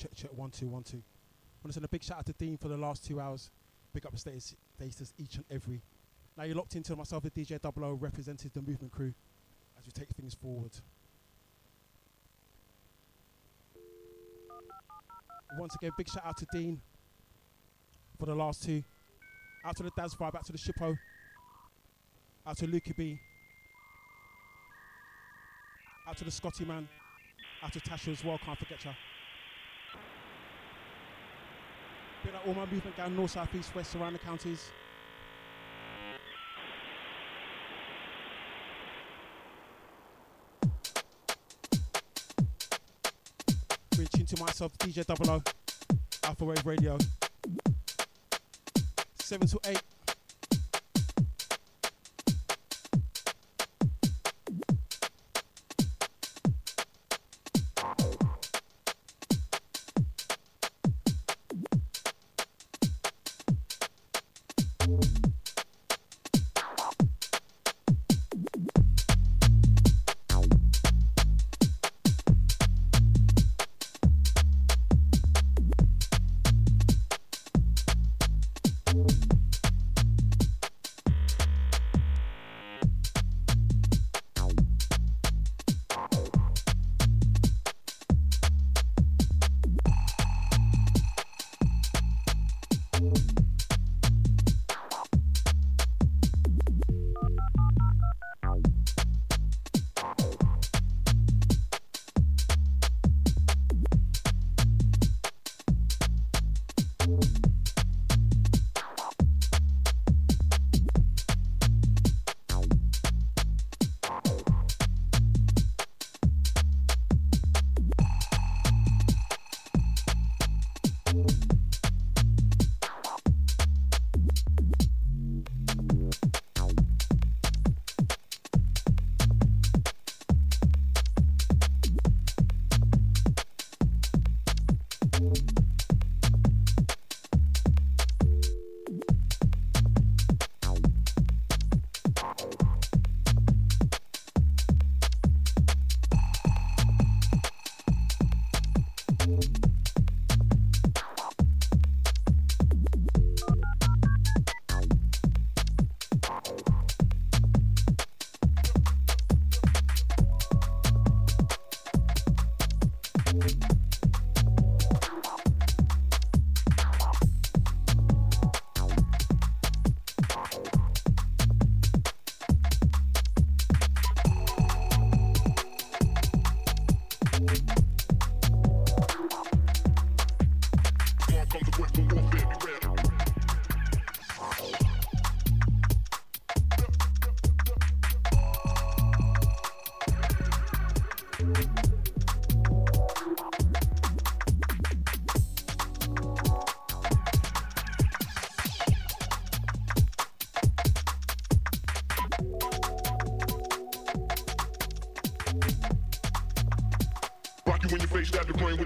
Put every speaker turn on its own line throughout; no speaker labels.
Check, check, one, two, one, two. I want to send a big shout out to Dean for the last two hours. Big up the status, each and every. Now you're locked into myself, the DJ Double O, represented the movement Kru as we take things forward. Once again, big shout out to Dean for the last two. Out to the Daz Vibe, out to the Shippo, out to Lukey B, out to the Scotty man, out to Tasha as well, can't forget ya. Bit like all my movement down north, south, east, west, around the counties. Reaching to myself, DJ Double O, Alphawave Radio. 7 to 8.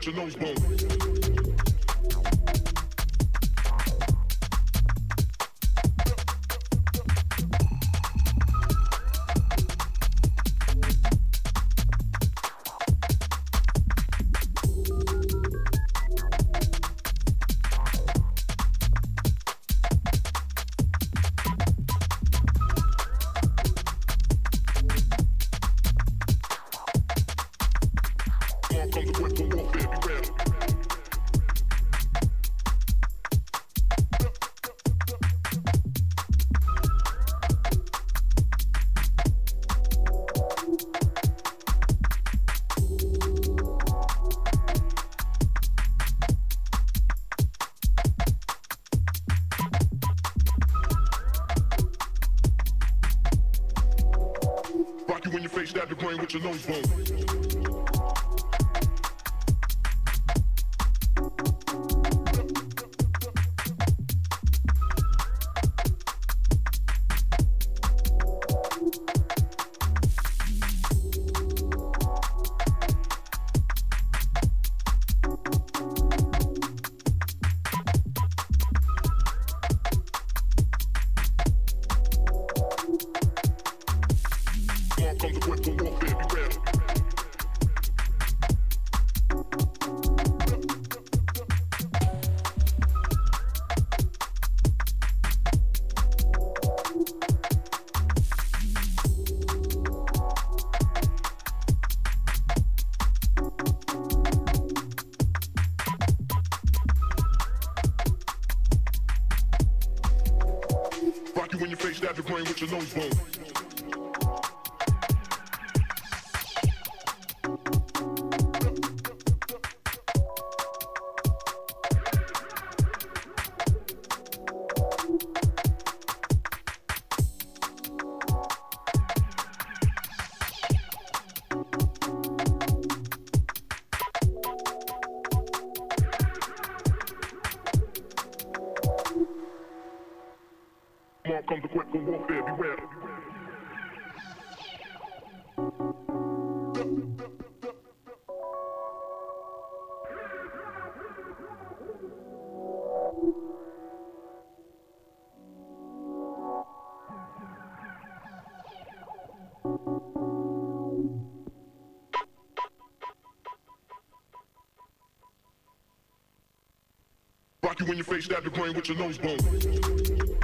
Your nose bone. Your nose bone. Stab your you in your face, stab your brain with your nose bone.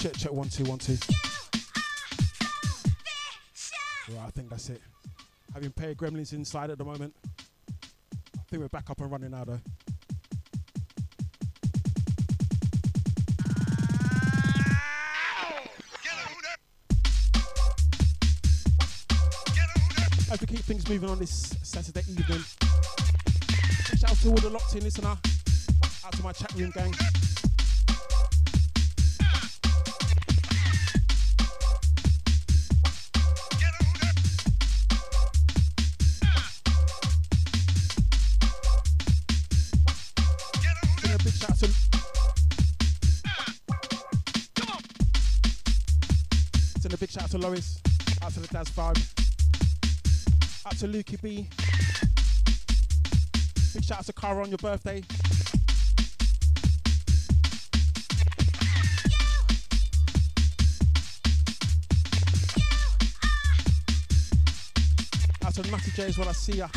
Check
check, one two one two. Right, I think that's it. Having paid gremlins inside at the moment. I think we're back up and running now though. As we keep things moving on this Saturday evening. Shout out to all the locked in listener. Out to my chat room gang. Lois, out to the Daz Vibe, out to Lukey B. Big shout out to Cara on your birthday. Out to Matty J as well, I see ya.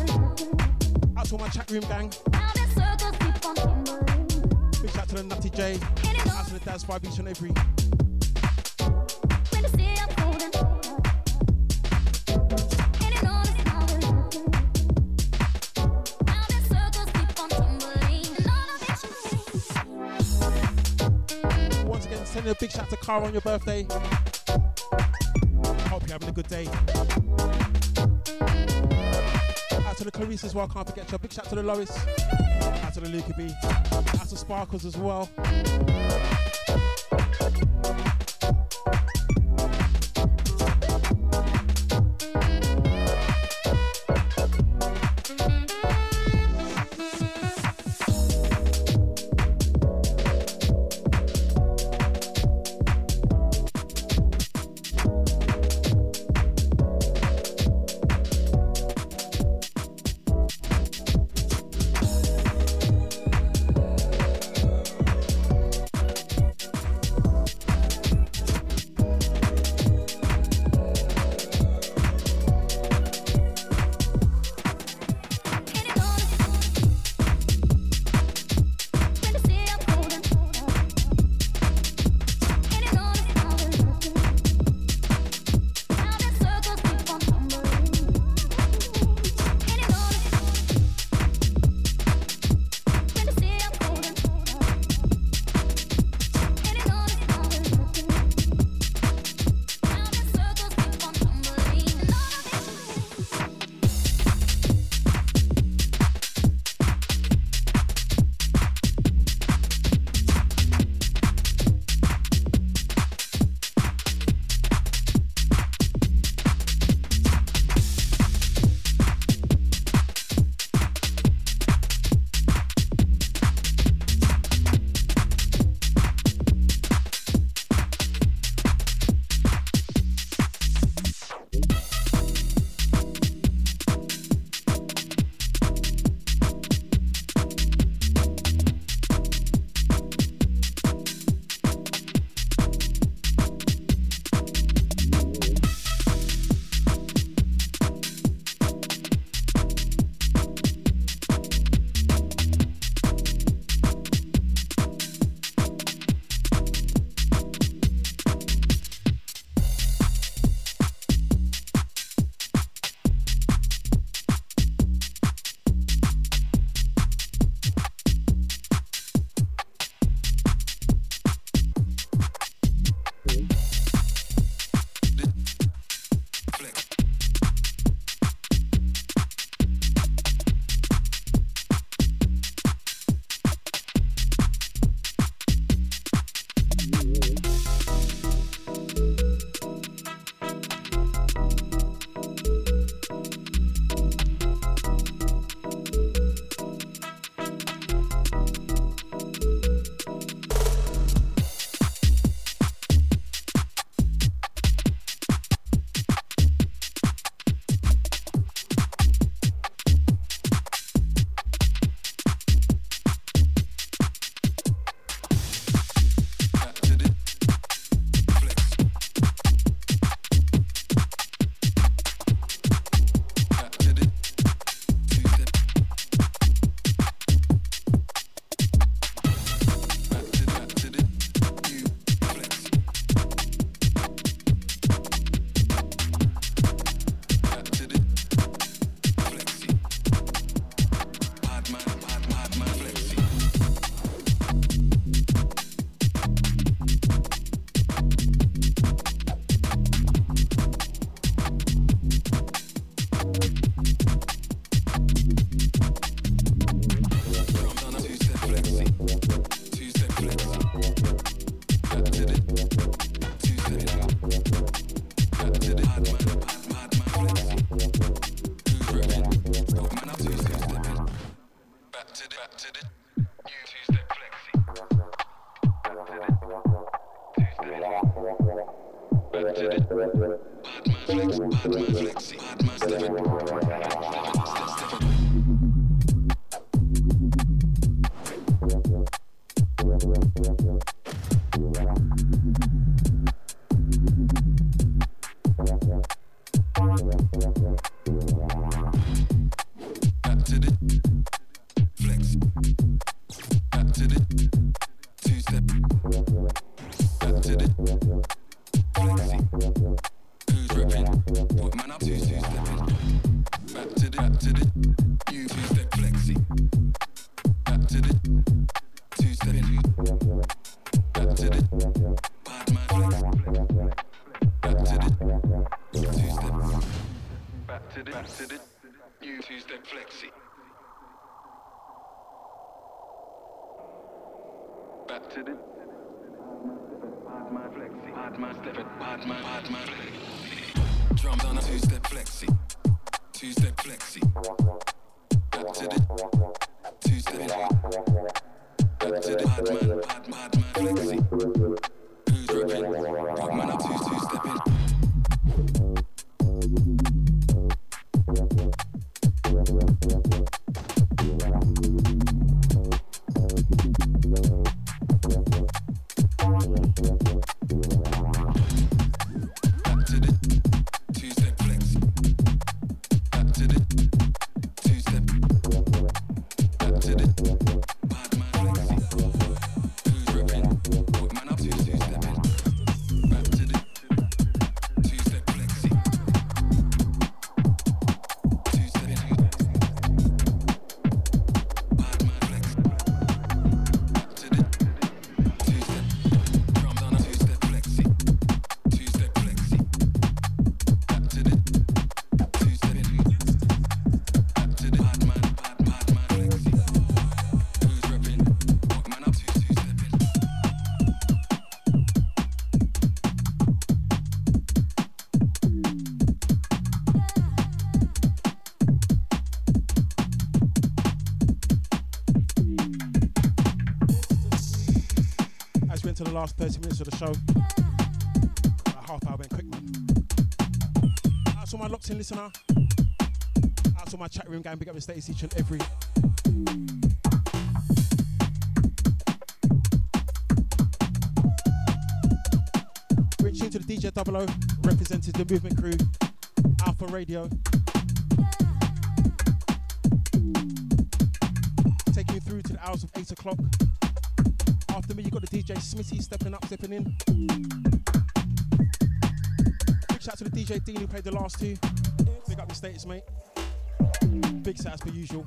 Out to all my chat room gang. Big shout to the Nutty J. Out to the Daz 5 each and every. Once again, sending a big shout to Cara on your birthday. Hope you're having a good day. To the Clarice as well, can't forget you. Big shout to the Lois. Out to the Luca B. Out to Sparkles as well. Step. Hard man, hard man. Drums on a two-step flexi. Two-step flexi. Back to the two-step. Back to the hard man, man, man flexi.
30 minutes of the show, that half hour went quick, man. Out my locked in listener, out to my chat room gang, big up the status each and every. Tune to the DJ Double O, represented the movement Kru, Alpha Radio. Taking you through to the hours of 8 o'clock. After me, you got the DJ Smitty stepping up, stepping in. Big shout to the DJ Dean who played the last two. Big up the status, mate. Big shout as per usual.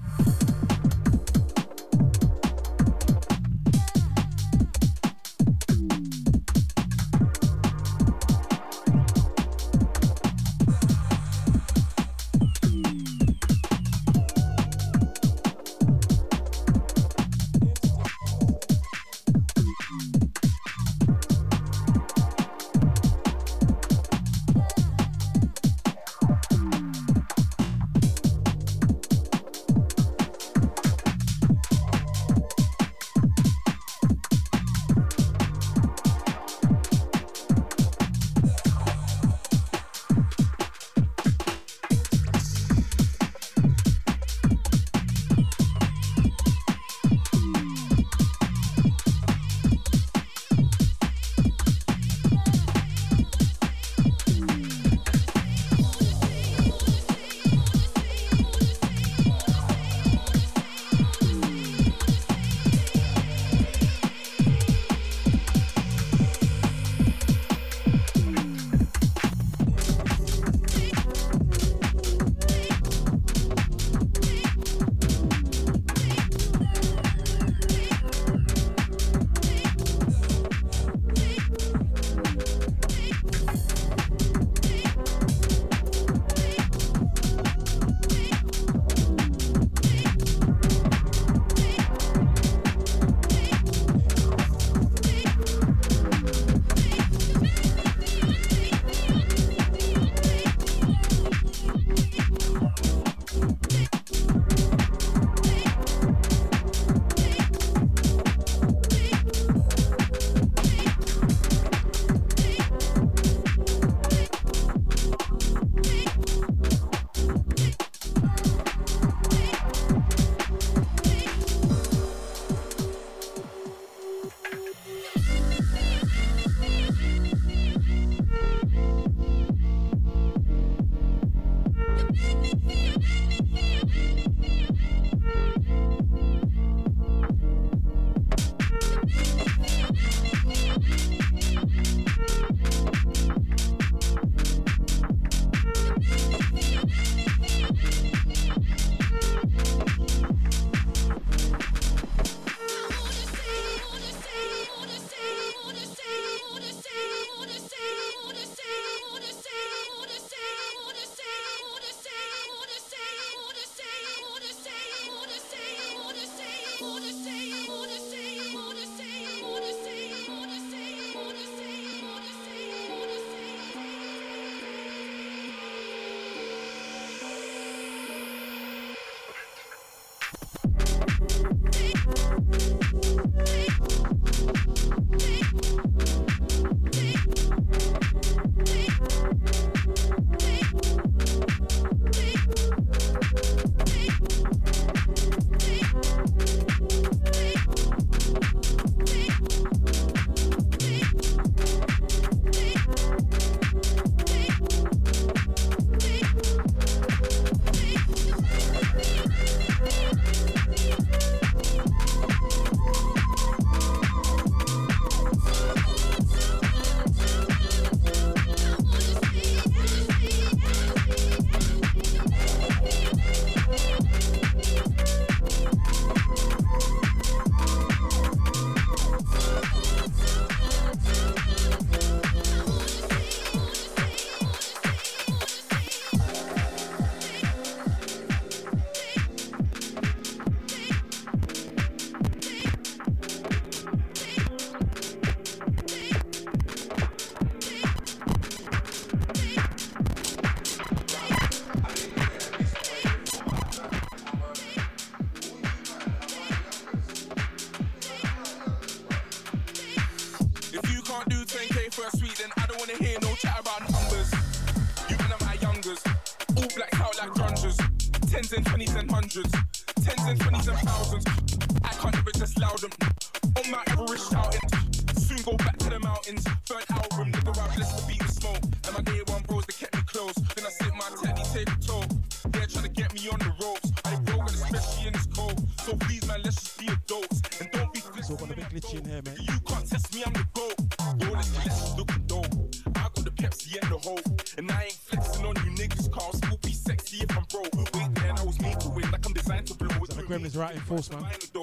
course, man. To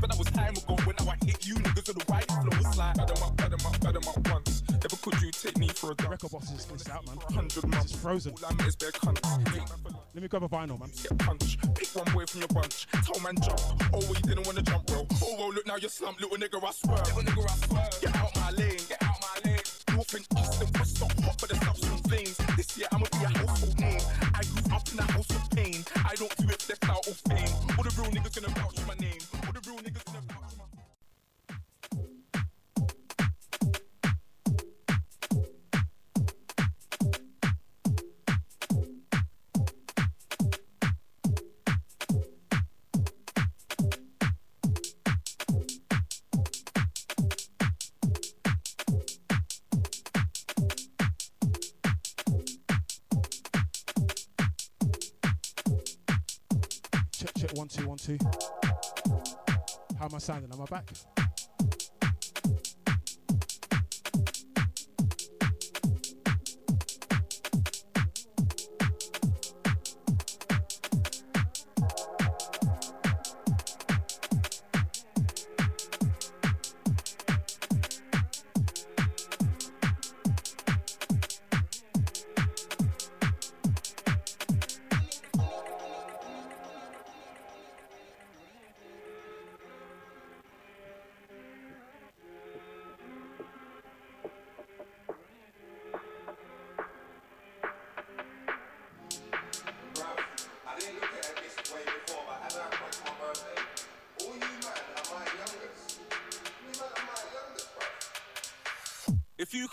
but was time ago. When you the like up once. Never could you take me for a.
Record boss is this out, man.
This is frozen.
Let me grab a vinyl, man.
Punch. Pick one boy from your bunch. Tell man jump. Oh, you didn't want to jump, bro. Oh, well, look now you're slumped, little nigga. I swear. Little nigga, I swear. Get out my lane. Get out my lane. North east and west, so hot for the some things. This year I'm a
How am I sounding? Am I back?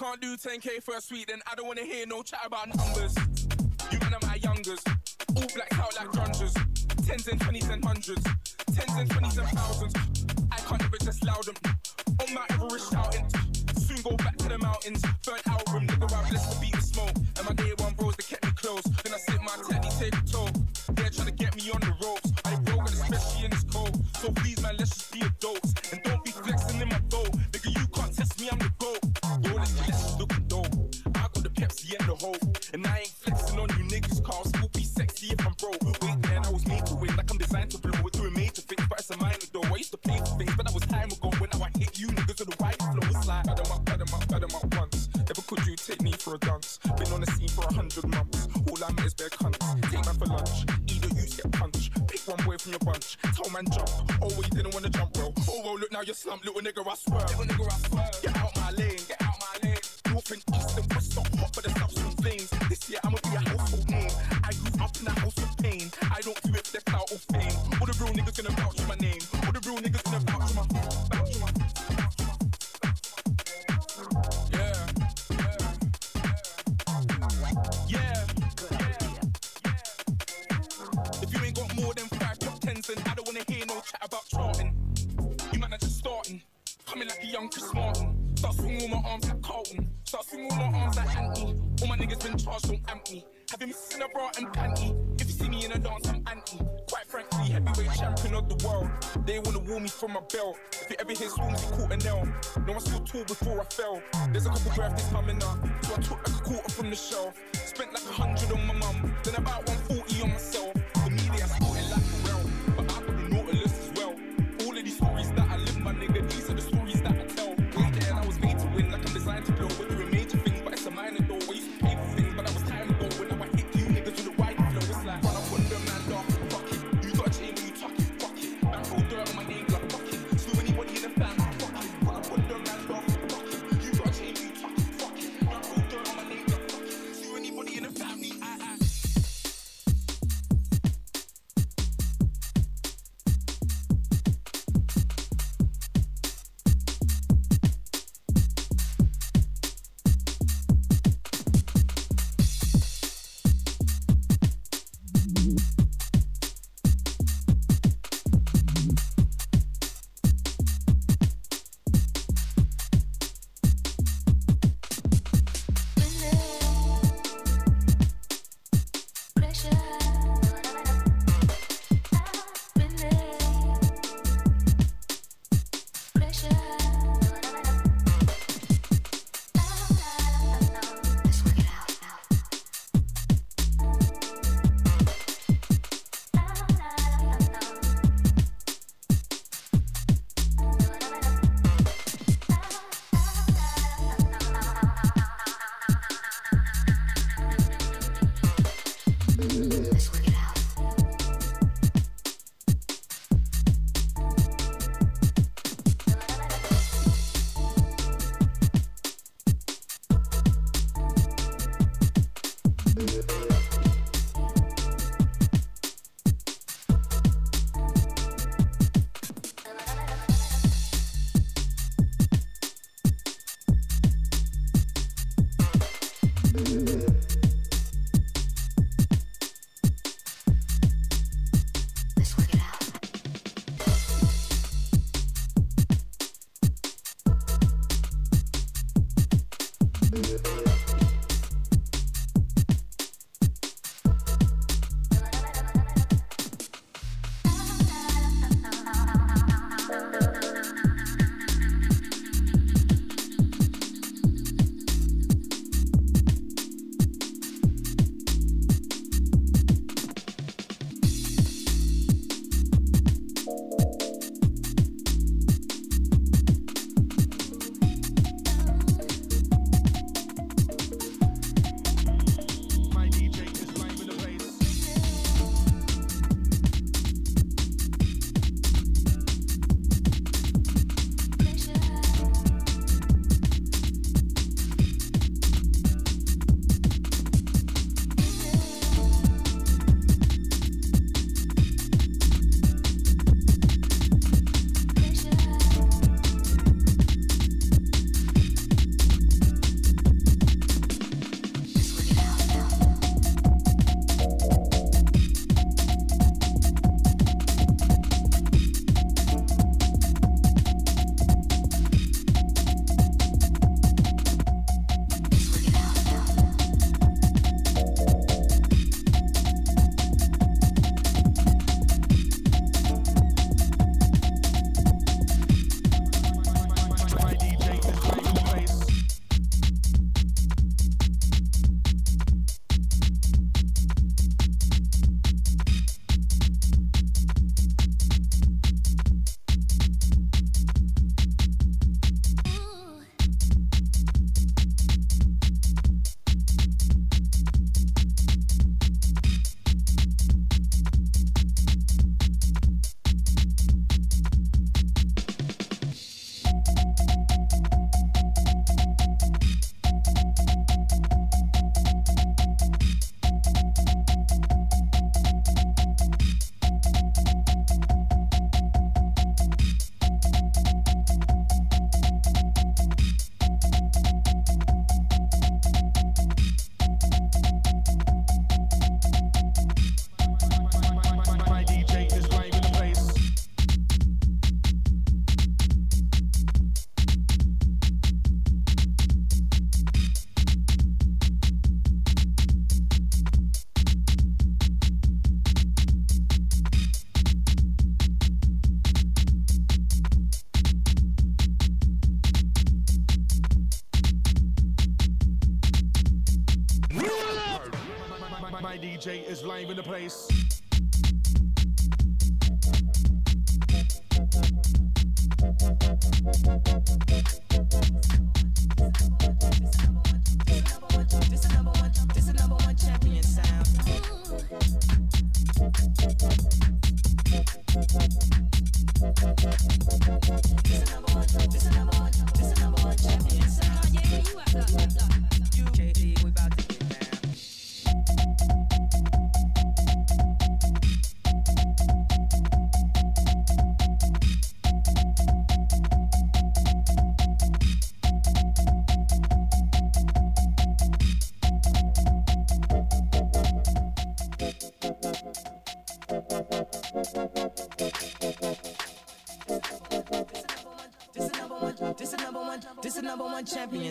can't do 10k for a sweet, then I don't wanna hear no chat about numbers. You man are my youngers, all blacked out like grungers. Tens and twenties and hundreds, tens and twenties and thousands. I can't ever just loud them. On my Everest shouting, soon go back to the mountains. Third album, nigga, I blessed to beat the smoke. And my day one bros, they kept me close. Then I sit my teddy, take a toe. They're trying to get me on the ropes. I broke, especially in this cold. So please, man, let's just be adults and Some little nigga, I swear. tall before I fell. There's a couple birthdays coming up, so I took like a quarter from the shelf. Tommy, I, I.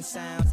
one champion sound.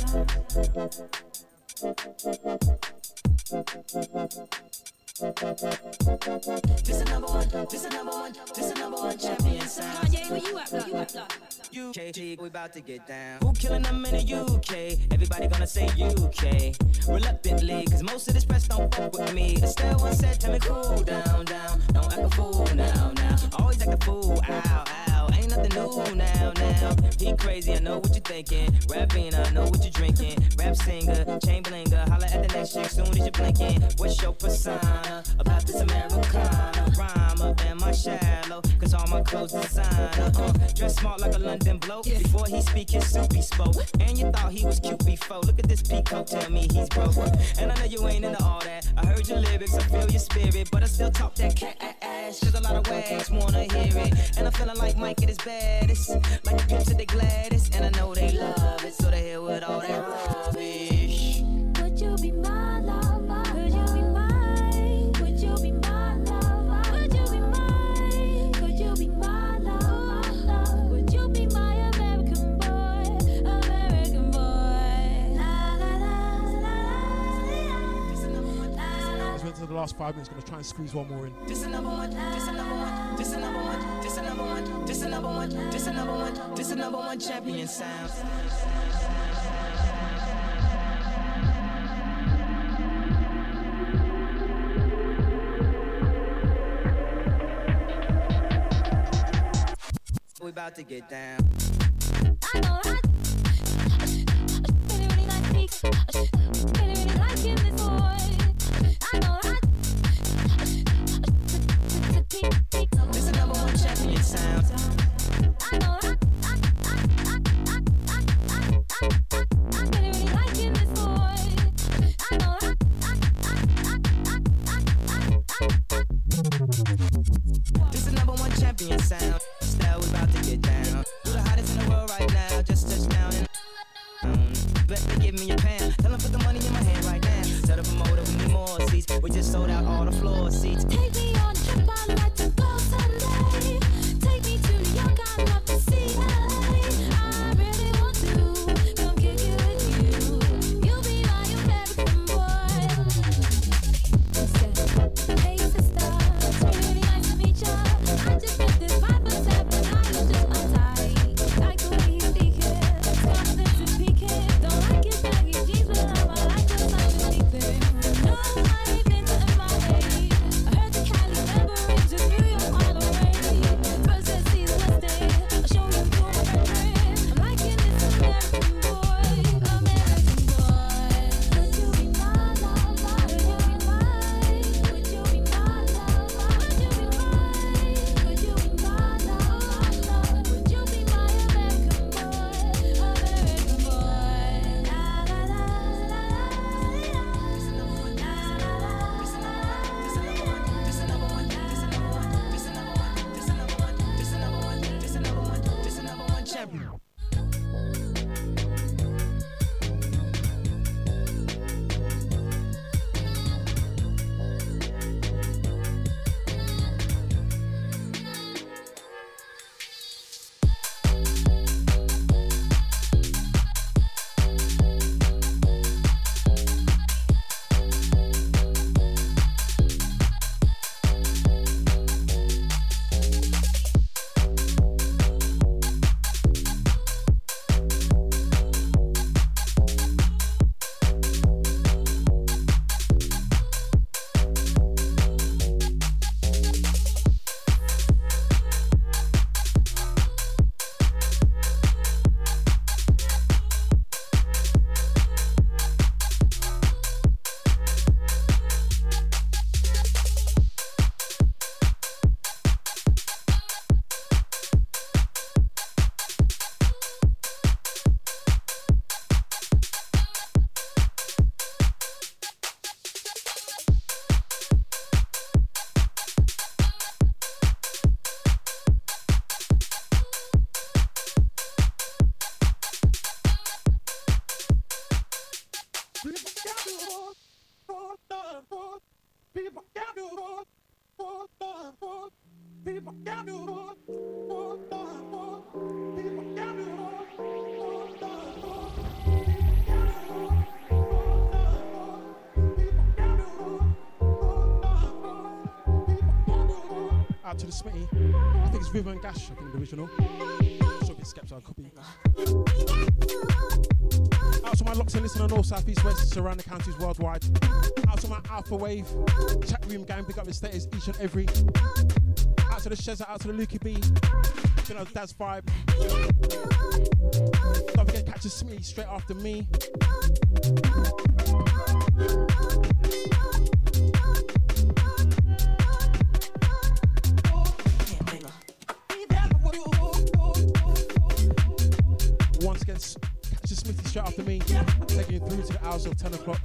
This is number one, this is number one, this is number one champion sound. Oh,
yeah, where you at, up, up.
UK, we about to get down. Who killing them in the UK? Everybody gonna say UK. Reluctantly, cause most of this press don't fuck with me. Estelle once said, tell me cool down, down. Don't act a fool now, now. Always act a fool, ow, ow. Ain't nothing new now, now. He crazy, I know what you're thinking. Rapping, I know what you're drinking. Rap singer, chain blinger, holla at the
next chick soon as you blinking. What's your persona about this Americana? Rhymer, am I shallow? Cause all my clothes designer. Uh, dress smart like a London bloke. Before he speak his soup, he spoke. And you thought he was cute before. Look at this peacoat, tell me he's broke. And I know you ain't into all that. I heard your lyrics, I feel your spirit. But I still talk that cat ass. Cause a lot of wags wanna hear it. And I'm feeling like Mike at his baddest. Like the Pips at the Gladys. And I know they love it. So they hell with all that rubbish.
Last five minutes, gonna try and squeeze one more in.
This a number one, this a number one, this a number one, this a number one, this a number one, this a number one, this a number one champion sound. We about to get down.
I know I
one
it's
River and Gash, I think the original. Should be Skepta, I'll copy. Out to my locks and listener north, south, east, west, surrounding counties worldwide. Out to my Alphawave, chat room gang, big up the status each and every. Out to the Shezza, out to the Lukey B. Been on Dad's vibe. Don't forget, catch a Smitty straight after me. Till 10 o'clock.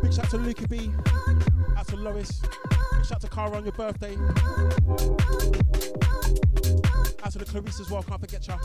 Big shout to Lukie B. Out to Lois. Big shout to Cara on your birthday. Out to the Clarice as well, can't forget ya.